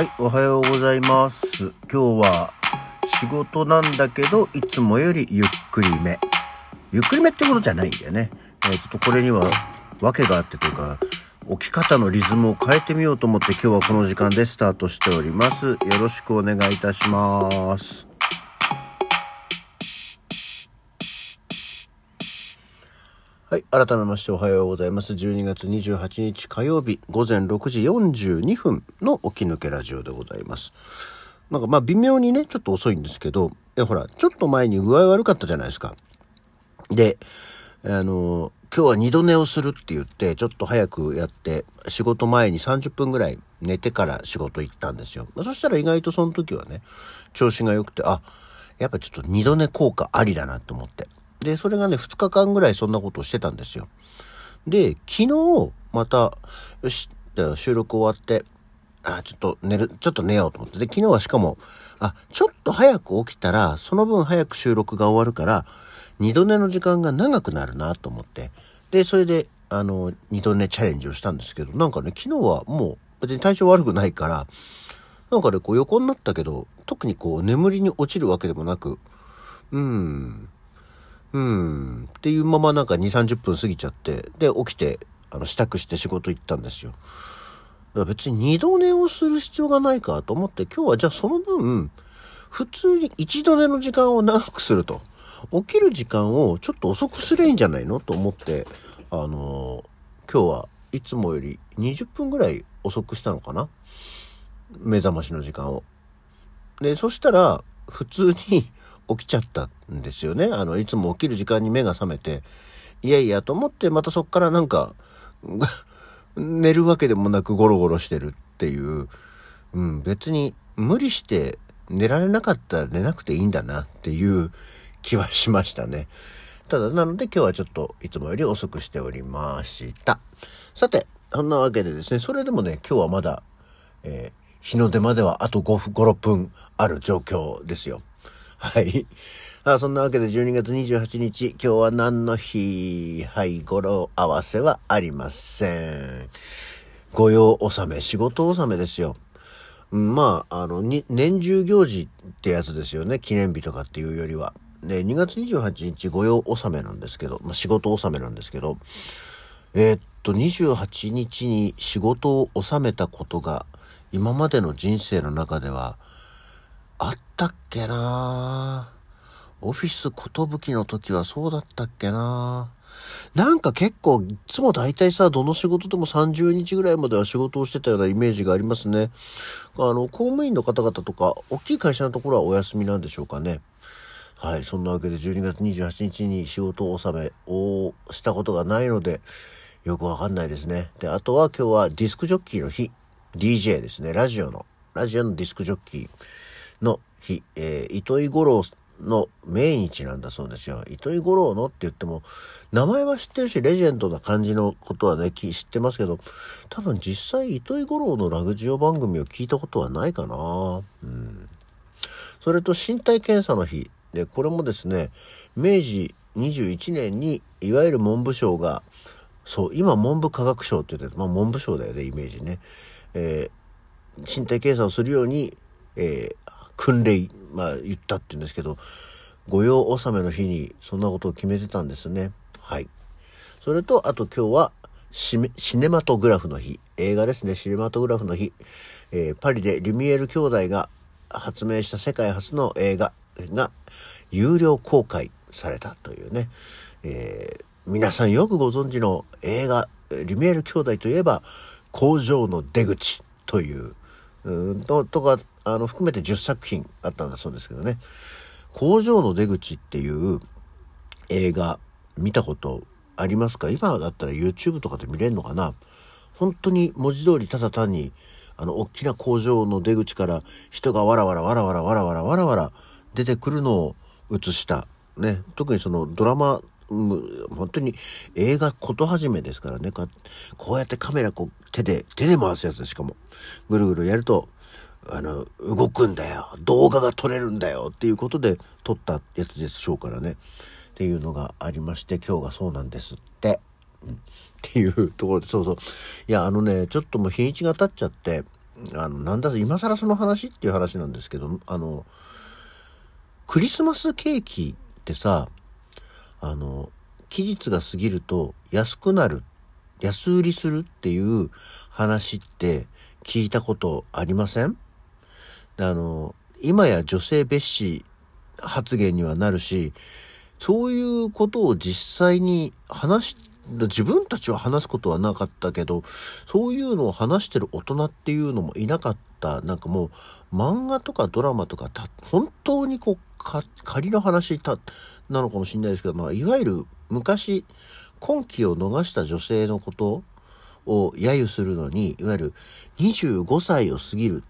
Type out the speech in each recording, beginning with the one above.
はい、おはようございます。今日は仕事なんだけど、いつもよりゆっくりめ。ゆっくりめってことじゃないんだよね。えーちょっとこれには訳があってというか、置き方のリズムを変えてみようと思って今日はこの時間でスタートしております。よろしくお願いいたします。はい。改めましておはようございます。12月28日火曜日午前6時42分の起き抜けラジオでございます。なんかまあ微妙にね、ちょっと遅いんですけど、いやほら、ちょっと前に具合悪かったじゃないですか。で、あの、今日は二度寝をするって言って、ちょっと早くやって、仕事前に30分ぐらい寝てから仕事行ったんですよ。まあそしたら意外とその時はね、調子が良くて、あ、やっぱちょっと二度寝効果ありだなと思って。で、それがね、2日間ぐらいそんなことをしてたんですよ。で、昨日、また、よし、収録終わって、あ、ちょっと寝る、ちょっと寝ようと思って。で、昨日はしかも、あ、ちょっと早く起きたら、その分早く収録が終わるから、二度寝の時間が長くなるなと思って。で、それで、あの、二度寝チャレンジをしたんですけど、なんかね、昨日はもう別に体調悪くないから、なんかね、こう横になったけど、特にこう眠りに落ちるわけでもなく、うーん、うん、っていうままなんか2、30分過ぎちゃって、で、起きて、あの、支度して仕事行ったんですよ。だから別に二度寝をする必要がないかと思って、今日はじゃあその分、普通に一度寝の時間を長くすると。起きる時間をちょっと遅くすりゃいいんじゃないのと思って、あのー今日はいつもより20分ぐらい遅くしたのかな目覚ましの時間を。で、そしたら、普通に起きちゃったんですよね。あの、いつも起きる時間に目が覚めて、いやいやと思って、またそっからなんか、寝るわけでもなくゴロゴロしてるっていう、うん、別に無理して寝られなかったら寝なくていいんだなっていう気はしましたね。ただ、なので今日はちょっといつもより遅くしておりました。さて、そんなわけでですね、それでもね、今日はまだ、えー日の出まではあと5分、5、6分ある状況ですよ。はい。あそんなわけで12月28日、今日は何の日？はい、語呂合わせはありません。御用納め、仕事納めですよ。まあ、あの、年中行事ってやつですよね。記念日とかっていうよりは。ね、2月28日御用納めなんですけど、まあ仕事納めなんですけど、えーっと、28日に仕事を納めたことが、今までの人生の中では、あったっけなオフィス寿の時はそうだったっけななんか結構、いつも大体さ、どの仕事でも30日ぐらいまでは仕事をしてたようなイメージがありますね。あの、公務員の方々とか、大きい会社のところはお休みなんでしょうかね。はい、そんなわけで12月28日に仕事を納めをしたことがないので、よくわかんないですね。で、あとは今日はディスクジョッキーの日。DJ ですね。ラジオの、ラジオのディスクジョッキーの日。えー、糸井五郎の命日なんだそうですよ。糸井五郎のって言っても、名前は知ってるし、レジェンドな感じのことはね、知ってますけど、多分実際糸井五郎のラグジオ番組を聞いたことはないかな。うん。それと身体検査の日。で、これもですね、明治21年に、いわゆる文部省が、そう、今文部科学省って言ってまあ文部省だよね、イメージね。えー身体検査をするように、えー訓令、まあ言ったって言うんですけど、御用納めの日にそんなことを決めてたんですね。はい。それと、あと今日はシ、ネマトグラフの日。映画ですね、シネマトグラフの日。えーパリでリュミエール兄弟が発明した世界初の映画が有料公開されたというね。えー皆さんよくご存知の映画、リュミエール兄弟といえば、工場の出口という、うんと、とか、あの、含めて10作品あったんだそうですけどね。工場の出口っていう映画見たことありますか？今だったら YouTube とかで見れるのかな？本当に文字通りただ単にあの大きな工場の出口から人がわらわらわらわらわらわらわらわら出てくるのを映した。ね。特にそのドラマ本当に映画こと始めですからね。こうやってカメラこう手で手で回すやつしかもぐるぐるやるとあの、動くんだよ。動画が撮れるんだよ。っていうことで撮ったやつでしょうからね。っていうのがありまして、今日がそうなんですって。うんっていうところで、そうそう。いや、あのね、ちょっともう日にちが経っちゃって、あの、なんだ、今更その話っていう話なんですけど、あの、クリスマスケーキってさ、あの、期日が過ぎると安くなる、安売りするっていう話って聞いたことありません？あの、今や女性蔑視発言にはなるし、そういうことを実際に話し自分たちは話すことはなかったけど、そういうのを話してる大人っていうのもいなかった。なんかもう、漫画とかドラマとか、本当にこう、仮の話、なのかもしれないですけど、まあ、いわゆる昔、婚期を逃した女性のことを揶揄するのに、いわゆる25歳を過ぎる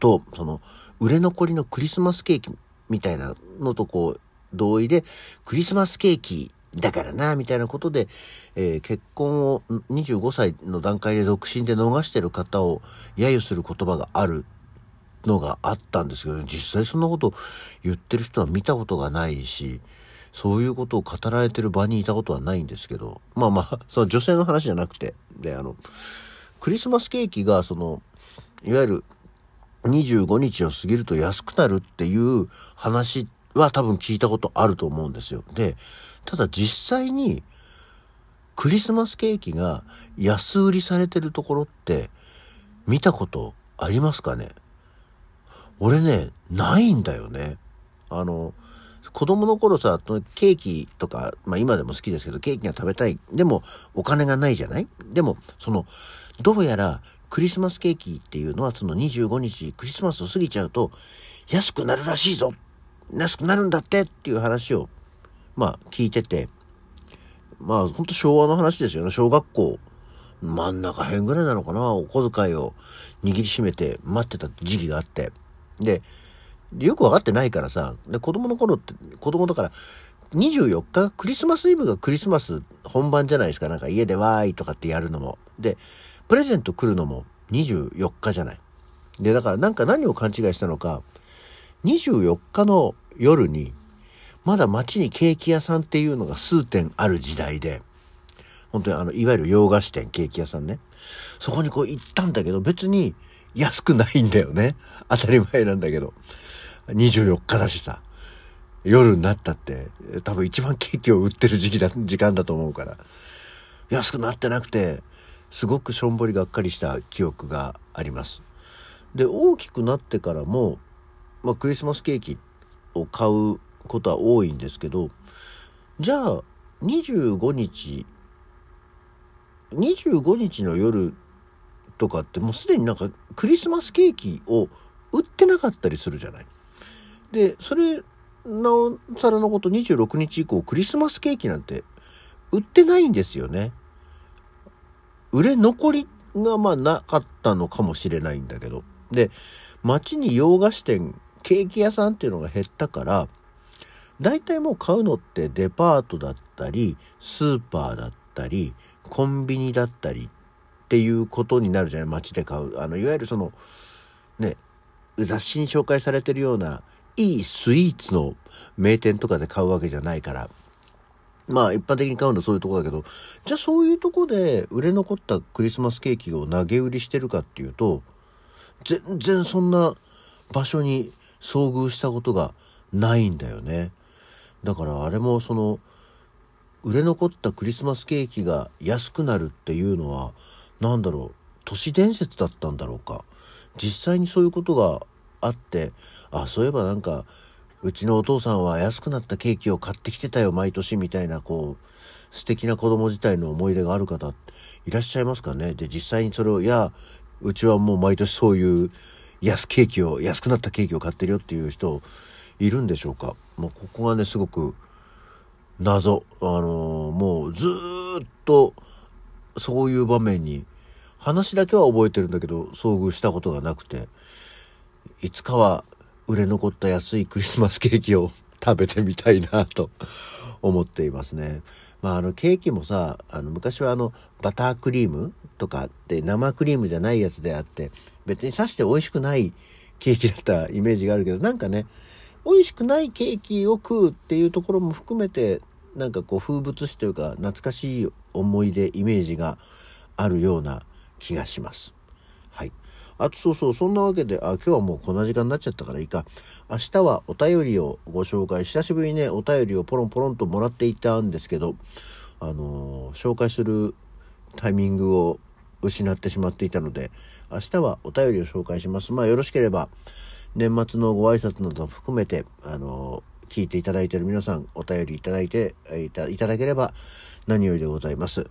と、その、売れ残りのクリスマスケーキみたいなのとこう、同意で、クリスマスケーキだからな、みたいなことで、えー、結婚を25歳の段階で独身で逃してる方を揶揄する言葉があるのがあったんですけど、実際そんなこと言ってる人は見たことがないし、そういうことを語られてる場にいたことはないんですけど、まあまあ、その女性の話じゃなくて、で、あの、クリスマスケーキが、その、いわゆる25日を過ぎると安くなるっていう話は多分聞いたことあると思うんですよ。で、ただ実際にクリスマスケーキが安売りされてるところって見たことありますかね？俺ね、ないんだよね。あの、子供の頃さ、ケーキとか、まあ今でも好きですけど、ケーキが食べたい。でも、お金がないじゃない？でも、その、どうやら、クリスマスケーキっていうのは、その25日、クリスマスを過ぎちゃうと、安くなるらしいぞ安くなるんだってっていう話を、まあ聞いてて、まあほんと昭和の話ですよね。小学校真ん中辺ぐらいなのかな？お小遣いを握りしめて待ってた時期があって。で、よくわかってないからさ、で子供の頃って、子供だから、24日、クリスマスイブがクリスマス本番じゃないですか。なんか家でわーいとかってやるのも。で、プレゼント来るのも24日じゃない。で、だからなんか何を勘違いしたのか、24日の夜に、まだ街にケーキ屋さんっていうのが数店ある時代で、本当にあの、いわゆる洋菓子店、ケーキ屋さんね。そこにこう行ったんだけど、別に安くないんだよね。当たり前なんだけど。24日だしさ。夜になったって、多分一番ケーキを売ってる時期だ、時間だと思うから。安くなってなくて、すごくしょんぼりがっかりした記憶があります。で、大きくなってからも、まあ、クリスマスケーキを買うことは多いんですけど、じゃあ、25日、25日の夜とかってもうすでになんかクリスマスケーキを売ってなかったりするじゃない。で、それ、なおさらのこと26日以降クリスマスケーキなんて売ってないんですよね。売れ残りがまあなかったのかもしれないんだけど。で、街に洋菓子店ケーキ屋さんっていうのが減ったから、大体もう買うのってデパートだったり、スーパーだったり、コンビニだったりっていうことになるじゃない？街で買う。あの、いわゆるその、ね、雑誌に紹介されてるような、いいスイーツの名店とかで買うわけじゃないから。まあ一般的に買うのはそういうとこだけど、じゃあそういうとこで売れ残ったクリスマスケーキを投げ売りしてるかっていうと、全然そんな場所に遭遇したことがないんだよね。だからあれもその売れ残ったクリスマスケーキが安くなるっていうのは何だろう都市伝説だったんだろうか実際にそういうことがあってあそういえばなんかうちのお父さんは安くなったケーキを買ってきてたよ毎年みたいなこう素敵な子供自体の思い出がある方いらっしゃいますかね？で実際にそれをいやうちはもう毎年そういう安ケーキを、安くなったケーキを買ってるよっていう人いるんでしょうか？もうここがね、すごく謎。あのー、もうずっとそういう場面に話だけは覚えてるんだけど、遭遇したことがなくて、いつかは売れ残った安いクリスマスケーキを食べてみたいなと 思っていますね。まあ、あの、ケーキもさ、あの、昔はあの、バタークリームとかって生クリームじゃないやつであって、別に刺して美味しくないケーキだったイメージがあるけど、なんかね、美味しくないケーキを食うっていうところも含めて、なんかこう風物詩というか懐かしい思い出、イメージがあるような気がします。あとそうそう、そんなわけで、あ、今日はもうこんな時間になっちゃったからいいか。明日はお便りをご紹介、久しぶりにね、お便りをポロンポロンともらっていたんですけど、あのー、紹介するタイミングを失ってしまっていたので、明日はお便りを紹介します。まあよろしければ、年末のご挨拶など含めて、あのー、聞いていただいている皆さん、お便りいただいていたいただければ何よりでございます。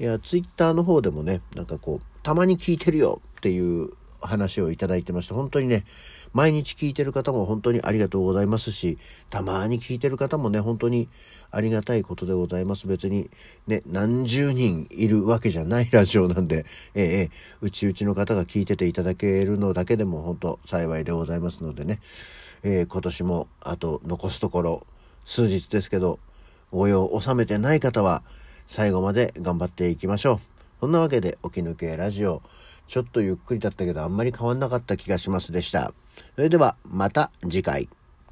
いや、ツイッターの方でもね、なんかこう、たまに聞いてるよっていう話をいただいてまして、本当にね、毎日聞いてる方も本当にありがとうございますし、たまに聞いてる方もね、本当にありがたいことでございます。別にね、何十人いるわけじゃないラジオなんで、ええ、うちうちの方が聞いてていただけるのだけでも本当幸いでございますのでね、えー、今年もあと残すところ数日ですけど、ご用を収めてない方は最後まで頑張っていきましょう。そんなわけで、起き抜けラジオ、ちょっとゆっくりだったけど、あんまり変わんなかった気がしますでした。それでは、また次回。